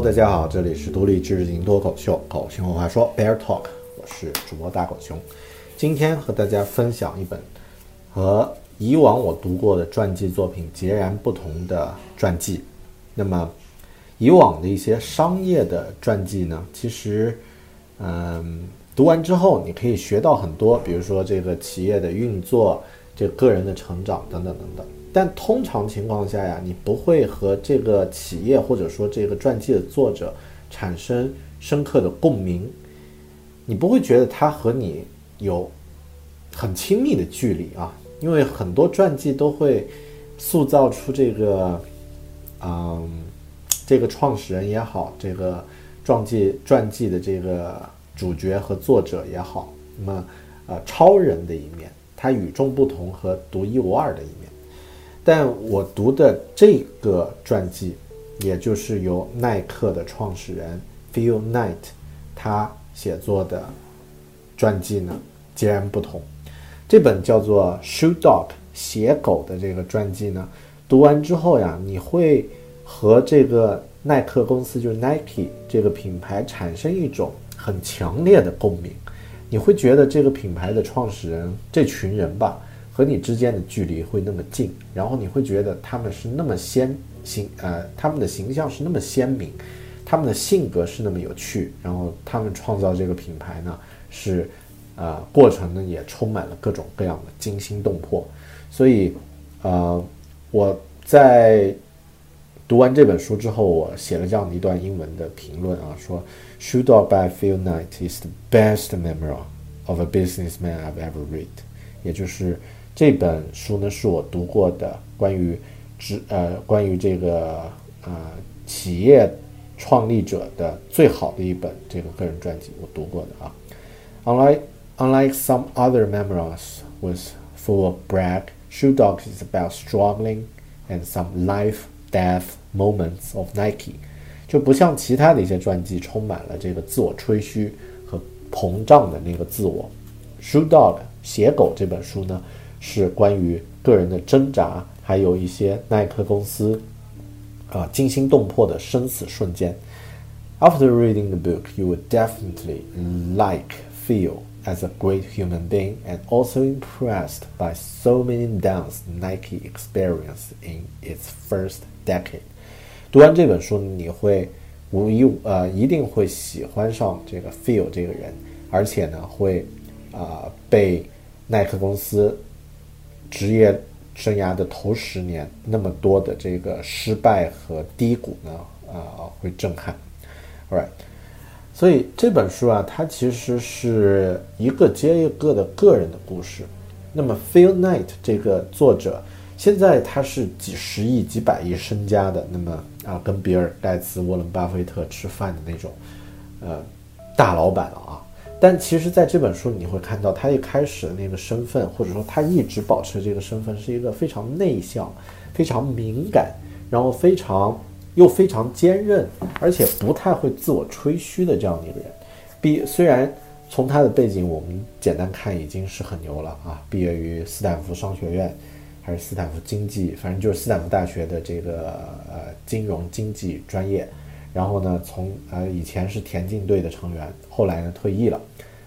大家好，这里是独立知识型脱口秀《狗熊有话说》Bear Talk，我是主播大狗熊。今天和大家分享一本和以往我读过的传记作品截然不同的传记。那么，以往的一些商业的传记呢，其实，嗯，读完之后你可以学到很多，比如说这个企业的运作、这个人的成长等等等等。但通常情况下呀，你不会和这个企业或者说这个传记的作者产生深刻的共鸣，你不会觉得他和你有很亲密的距离啊，因为很多传记都会塑造出这个，嗯，这个创始人也好，这个传记传记的这个主角和作者也好，那么呃，超人的一面，他与众不同和独一无二的一面。但我读的这个传记，也就是由耐克的创始人 Phil Knight 他写作的传记呢，截然不同。这本叫做《Shoe Dog》写狗的这个传记呢，读完之后呀，你会和这个耐克公司，就是 Nike 这个品牌产生一种很强烈的共鸣。你会觉得这个品牌的创始人这群人吧。和你之间的距离会那么近，然后你会觉得他们是那么鲜形，呃，他们的形象是那么鲜明，他们的性格是那么有趣，然后他们创造这个品牌呢，是，呃，过程呢也充满了各种各样的惊心动魄，所以，呃，我在读完这本书之后，我写了这样的一段英文的评论啊，说，Shoe Dog by Phil Knight is the best memoir of a businessman I've ever read，也就是。这本书呢，是我读过的关于职呃关于这个呃企业创立者的最好的一本这个个人传记，我读过的啊。Unlike unlike some other memoirs was full brag, Shoe Dog is about struggling and some life death moments of Nike，就不像其他的一些传记充满了这个自我吹嘘和膨胀的那个自我。Shoe Dog 写狗这本书呢。是关于个人的挣扎，还有一些耐克公司啊惊心动魄的生死瞬间。After reading the book, you would definitely like feel as a great human being and also impressed by so many downs Nike experienced in its first decade. 读完这本书，你会无一呃一定会喜欢上这个 Phil 这个人，而且呢会啊被耐克公司职业生涯的头十年，那么多的这个失败和低谷呢，啊，会震撼，right？所以这本书啊，它其实是一个接一个的个人的故事。那么 Phil Knight 这个作者，现在他是几十亿、几百亿身家的，那么啊，跟比尔盖茨、沃伦巴菲特吃饭的那种，呃，大老板啊。但其实，在这本书，你会看到他一开始的那个身份，或者说他一直保持这个身份，是一个非常内向、非常敏感，然后非常又非常坚韧，而且不太会自我吹嘘的这样的一个人。毕虽然从他的背景，我们简单看已经是很牛了啊，毕业于斯坦福商学院，还是斯坦福经济，反正就是斯坦福大学的这个呃金融经济专业。然后呢，从呃以前是田径队的成员，后来呢退役了，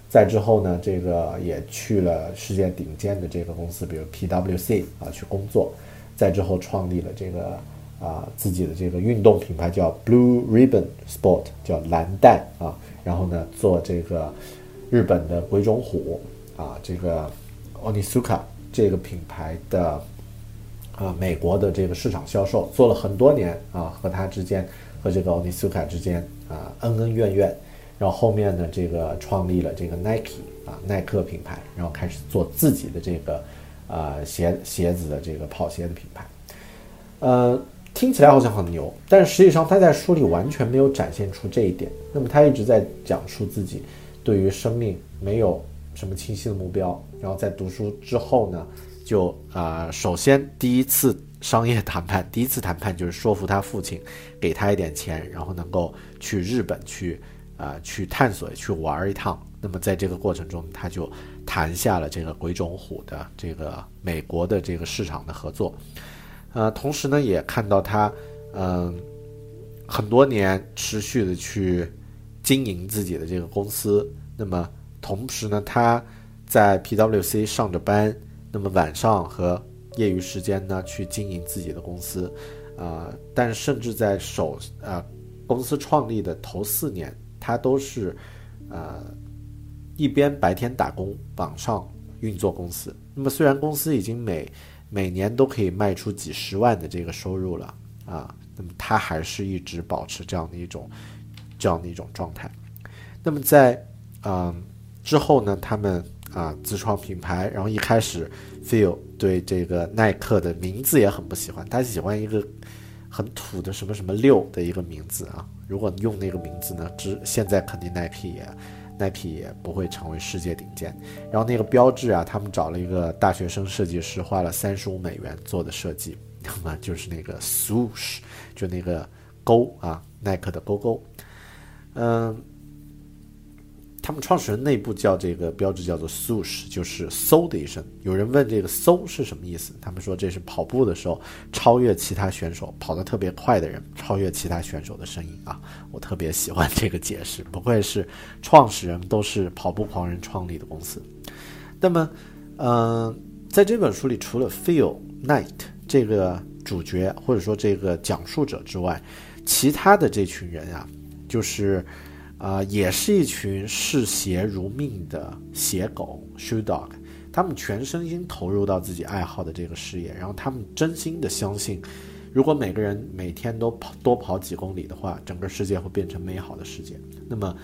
再之后呢，这个也去了世界顶尖的这个公司，比如 PWC 啊去工作，再之后创立了这个啊自己的这个运动品牌叫 Blue Ribbon Sport，叫蓝带啊，然后呢做这个日本的鬼冢虎啊，这个 Onitsuka 这个品牌的啊美国的这个市场销售。做了很多年啊，和他之间和这个 Onitsuka 之间啊恩恩怨怨，然后后面呢这个创立了这个 Nike 啊耐克品牌，然后开始做自己的这个啊鞋鞋子的这个跑鞋的品牌，呃。听起来好像很牛，但实际上他在书里完全没有展现出这一点。那么他一直在讲述自己对于生命没有什么清晰的目标。然后在读书之后呢，就啊，首先第一次商业谈判，第一次谈判就是说服他父亲给他一点钱，然后能够去日本去啊去探索去玩一趟。那么在这个过程中，他就谈下了这个鬼冢虎的这个美国的这个市场的合作。呃，同时呢，也看到他，嗯，很多年持续的去经营自己的这个公司。那么，同时呢，他在 PWC 上着班，那么晚上和业余时间呢，去经营自己的公司。啊，但甚至在首啊公司创立的头四年，他都是呃一边白天打工，晚上运作公司。那么，虽然公司已经每每年都可以卖出几十万的这个收入了啊，那么他还是一直保持这样的一种这样的一种状态。那么在嗯之后呢，他们啊自创品牌，然后一开始 Phil 对这个耐克的名字也很不喜欢，他喜欢一个很土的什么什么六的一个名字啊。如果用那个名字呢，之现在肯定耐克也。Nike 也不会成为世界顶尖。然后那个标志啊，他们找了一个大学生设计师，花了三十五美元做的设计，那么就是那个 swoosh，就那个勾啊，耐克的勾勾，嗯。他们创始人内部叫这个标志叫做 swoosh，就是嗖的一声。有人问这个嗖是什么意思，他们说这是跑步的时候超越其他选手，跑得特别快的人超越其他选手的声音啊。我特别喜欢这个解释，不愧是创始人都是跑步狂人创立的公司。那么，嗯，在这本书里，除了 Phil Knight 这个主角或者说这个讲述者之外，其他的这群人啊，就是。啊，也是一群视鞋如命的鞋狗 （shoe dog），他们全身心投入到自己爱好的这个事业，然后他们真心的相信，如果每个人每天都跑多跑几公里的话，整个世界会变成美好的世界。那么，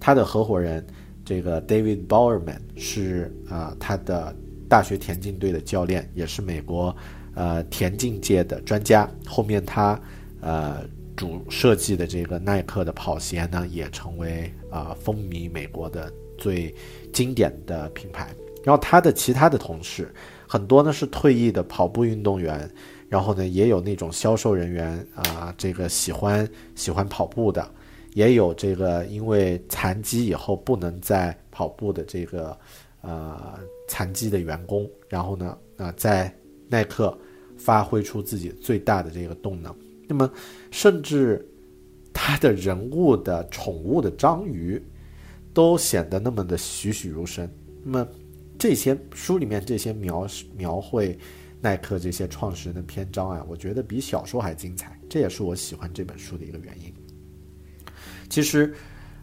他的合伙人这个 David Bowerman 是啊，他的大学田径队的教练，也是美国呃田径界的专家。后面他呃。主设计的这个耐克的跑鞋呢，也成为啊风靡美国的最经典的品牌。然后他的其他的同事很多呢是退役的跑步运动员，然后呢也有那种销售人员啊，这个喜欢喜欢跑步的，也有这个因为残疾以后不能再跑步的这个呃残疾的员工，然后呢啊在耐克发挥出自己最大的这个动能。那么，甚至他的人物的宠物的章鱼，都显得那么的栩栩如生。那么，这些书里面这些描描绘耐克这些创始人的篇章啊，我觉得比小说还精彩。这也是我喜欢这本书的一个原因。其实，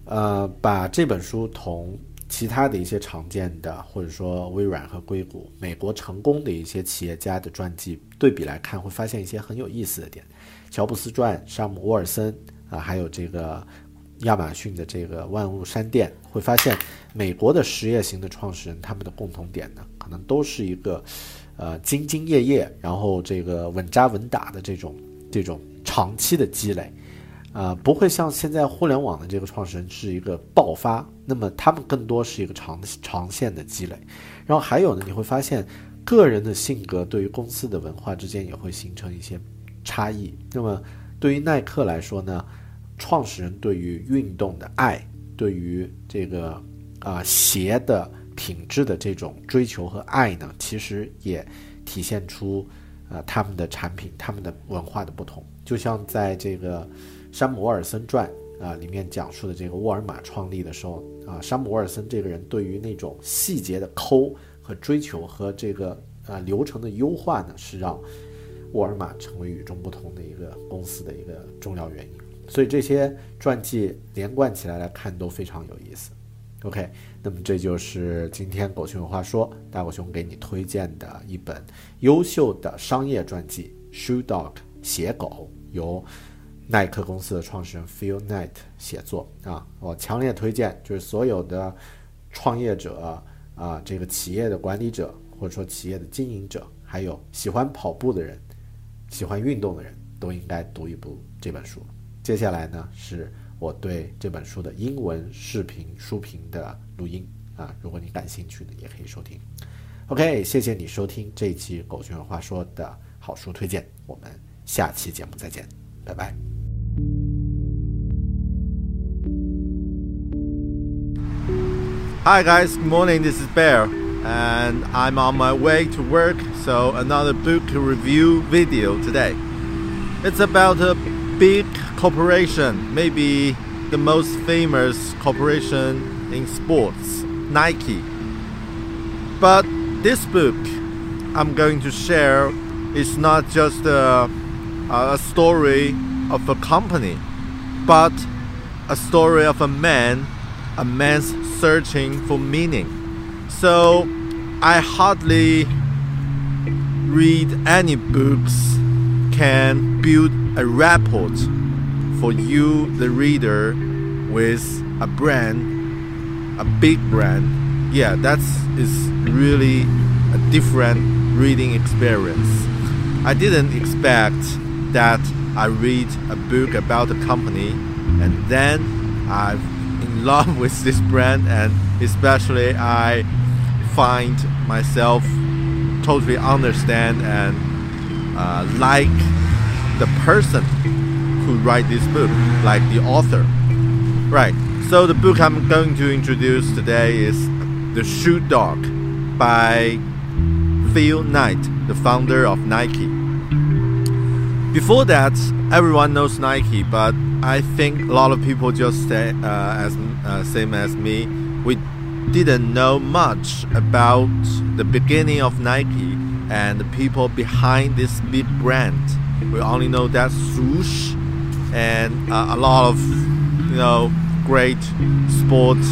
呃，把这本书同其他的一些常见的，或者说微软和硅谷、美国成功的一些企业家的传记对比来看，会发现一些很有意思的点。乔布斯传、山姆沃尔森啊，还有这个亚马逊的这个万物商店，会发现美国的实业型的创始人，他们的共同点呢，可能都是一个呃兢兢业业，然后这个稳扎稳打的这种这种长期的积累，啊，不会像现在互联网的这个创始人是一个爆发，那么他们更多是一个长长线的积累。然后还有呢，你会发现个人的性格对于公司的文化之间也会形成一些。差异。那么，对于耐克来说呢，创始人对于运动的爱，对于这个啊鞋的品质的这种追求和爱呢，其实也体现出啊他们的产品、他们的文化的不同。就像在这个《山姆沃尔森传》啊里面讲述的这个沃尔玛创立的时候啊，山姆沃尔森这个人对于那种细节的抠和追求和这个啊流程的优化呢，是让沃尔玛成为与众不同的一个公司的一个重要原因。所以这些传记连贯起来来看都非常有意思。OK，那么这就是今天狗熊有话说，大狗熊给你推荐的一本优秀的商业传记《Shoe Dog》写狗，由耐克公司的创始人 Phil Knight 写作啊，我强烈推荐，就是所有的创业者啊，这个企业的管理者或者说企业的经营者，还有喜欢跑步的人、喜欢运动的人都应该读一读这本书。接下来呢是。我对这本书的英文视频书评的录音啊，如果你感兴趣呢，也可以收听。OK，谢谢你收听这一期《狗熊有话说》的好书推荐，我们下期节目再见，拜拜。Hi guys, good morning. This is Bear, and I'm on my way to work. So another book review video today. It's about a big corporation, maybe the most famous corporation in sports, Nike. But this book I'm going to share is not just a, a story of a company, but a story of a man, a man's searching for meaning. So I hardly read any books can build a rapport for you, the reader, with a brand, a big brand, yeah, that's is really a different reading experience. I didn't expect that I read a book about a company and then I'm in love with this brand and especially I find myself totally understand and uh, like the person who write this book, like the author. Right. So the book I'm going to introduce today is The Shoe Dog by Phil Knight, the founder of Nike. Before that, everyone knows Nike, but I think a lot of people just say, uh, as uh, same as me, we didn't know much about the beginning of Nike and the people behind this big brand. We only know that swoosh and uh, a lot of you know great sports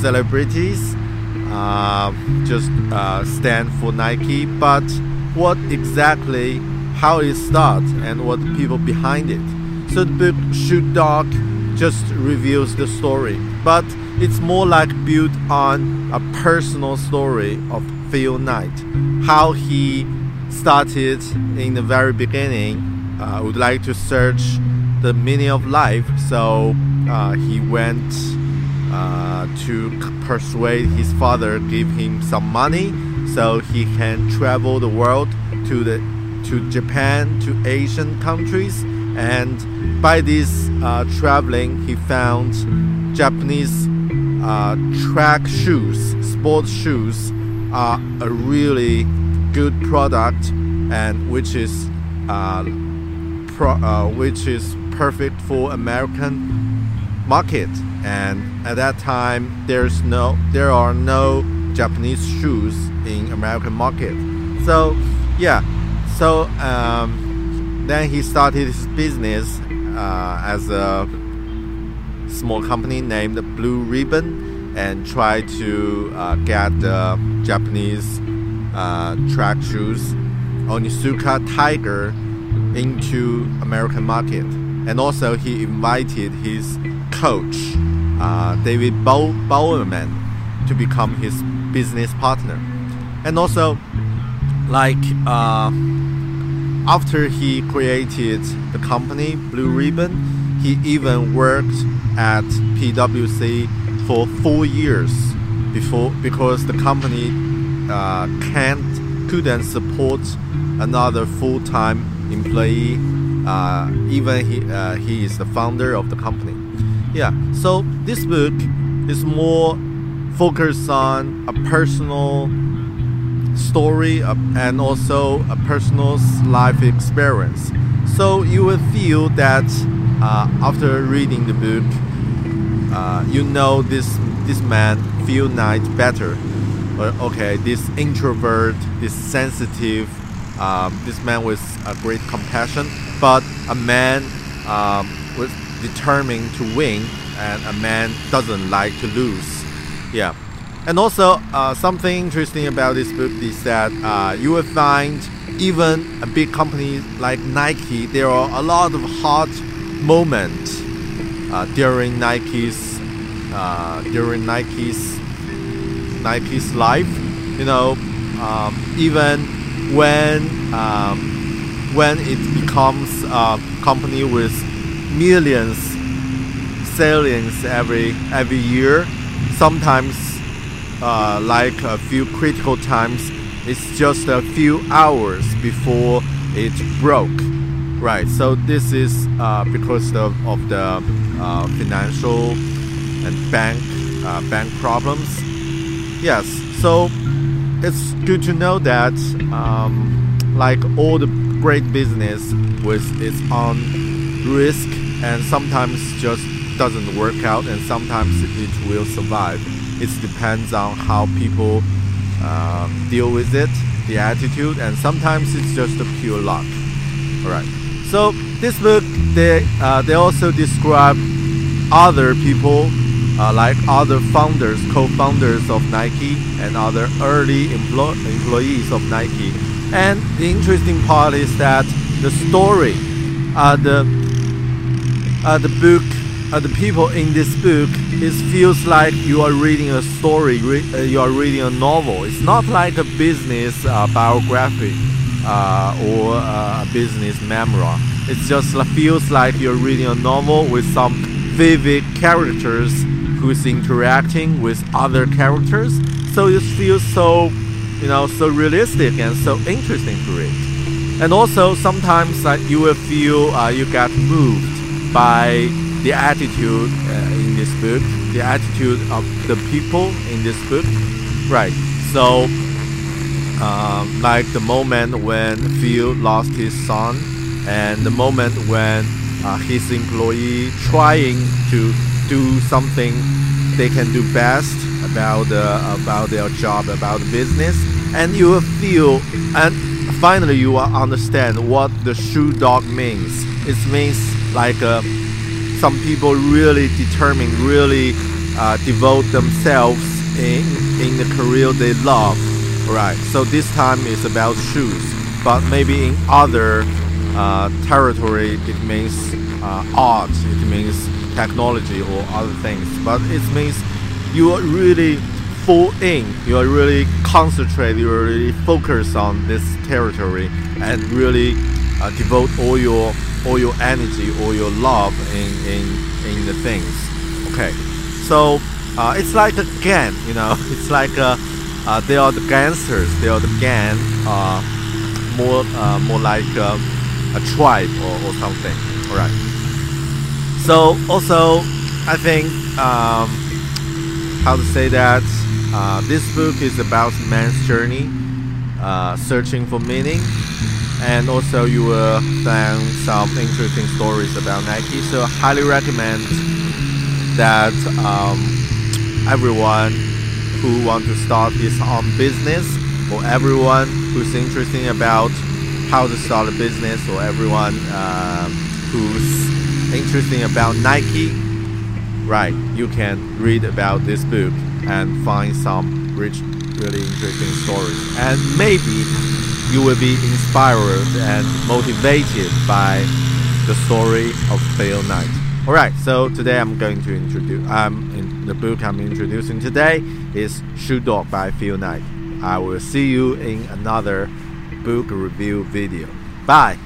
celebrities uh, just uh, stand for Nike. But what exactly, how it starts, and what the people behind it. The book Shoe Dog just reveals the story, but it's more like built on a personal story of Phil Knight, how he started in the very beginning. Uh, would like to search the meaning of life. So uh, he went uh, to persuade his father, give him some money, so he can travel the world to the to Japan, to Asian countries, and by this uh, traveling, he found Japanese uh, track shoes, sports shoes, are a really good product, and which is uh, pro, uh, which is perfect for American market. And at that time, there's no, there are no Japanese shoes in American market. So, yeah. So um, then he started his business uh, as a small company named Blue Ribbon and tried to uh, get the Japanese uh, track shoes Onitsuka Tiger into American market. And also he invited his coach uh, David Bow- Bowerman to become his business partner, and also like uh, after he created the company Blue Ribbon, he even worked at PwC for four years before because the company uh, can't couldn't support another full-time employee uh, even he uh, he is the founder of the company. Yeah, so this book is more focused on a personal story and also a personal life experience. So you will feel that uh, after reading the book, uh, you know this this man Phil Knight better. okay, this introvert, this sensitive um, this man with a great compassion, but a man um, was determined to win, and a man doesn't like to lose. Yeah. And also, uh, something interesting about this book is that uh, you will find even a big company like Nike, there are a lot of hard moments uh, during Nike's uh, during Nike's Nike's life. You know, um, even when um, when it becomes a company with millions sales every every year, sometimes uh, like a few critical times, it's just a few hours before it broke. Right. So this is uh, because of, of the uh, financial and bank uh, bank problems. Yes. So it's good to know that um, like all the great business with its own risk and sometimes just doesn't work out and sometimes it will survive it depends on how people uh, deal with it, the attitude, and sometimes it's just a pure luck. All right. So this book, they uh, they also describe other people, uh, like other founders, co-founders of Nike, and other early emplo- employees of Nike. And the interesting part is that the story, uh, the uh, the book uh, the people in this book, it feels like you are reading a story, re uh, you are reading a novel. It's not like a business uh, biography uh, or a business memoir. It just feels like you're reading a novel with some vivid characters who's interacting with other characters. So it feels so, you know, so realistic and so interesting to read. And also sometimes you will feel uh, you get moved by the attitude uh, in this book, the attitude of the people in this book. Right. So, um, like the moment when Phil lost his son, and the moment when uh, his employee trying to do something they can do best about about their job, about the business, and you will feel and finally you will understand what the shoe dog means. It means like a some people really determine, really uh, devote themselves in in the career they love. Right. So this time is about shoes, but maybe in other uh, territory it means uh, art, it means technology or other things. But it means you are really full in, you are really concentrate, you are really focus on this territory and really uh, devote all your all your energy, all your love in in in the things. Okay, so uh, it's like a gang, you know. It's like a, uh, they are the gangsters. They are the gang. Uh, more uh, more like a, a tribe or, or something. All right. So also, I think um, how to say that uh, this book is about man's journey, uh, searching for meaning and also you will find some interesting stories about Nike. So I highly recommend that um, everyone who want to start his own business or everyone who's interested about how to start a business or everyone uh, who's interested about Nike, right, you can read about this book and find some rich, really interesting stories. And maybe you will be inspired and motivated by the story of Phil Knight. Alright, so today I'm going to introduce, um, in the book I'm introducing today is Shoe Dog by Phil Knight. I will see you in another book review video. Bye!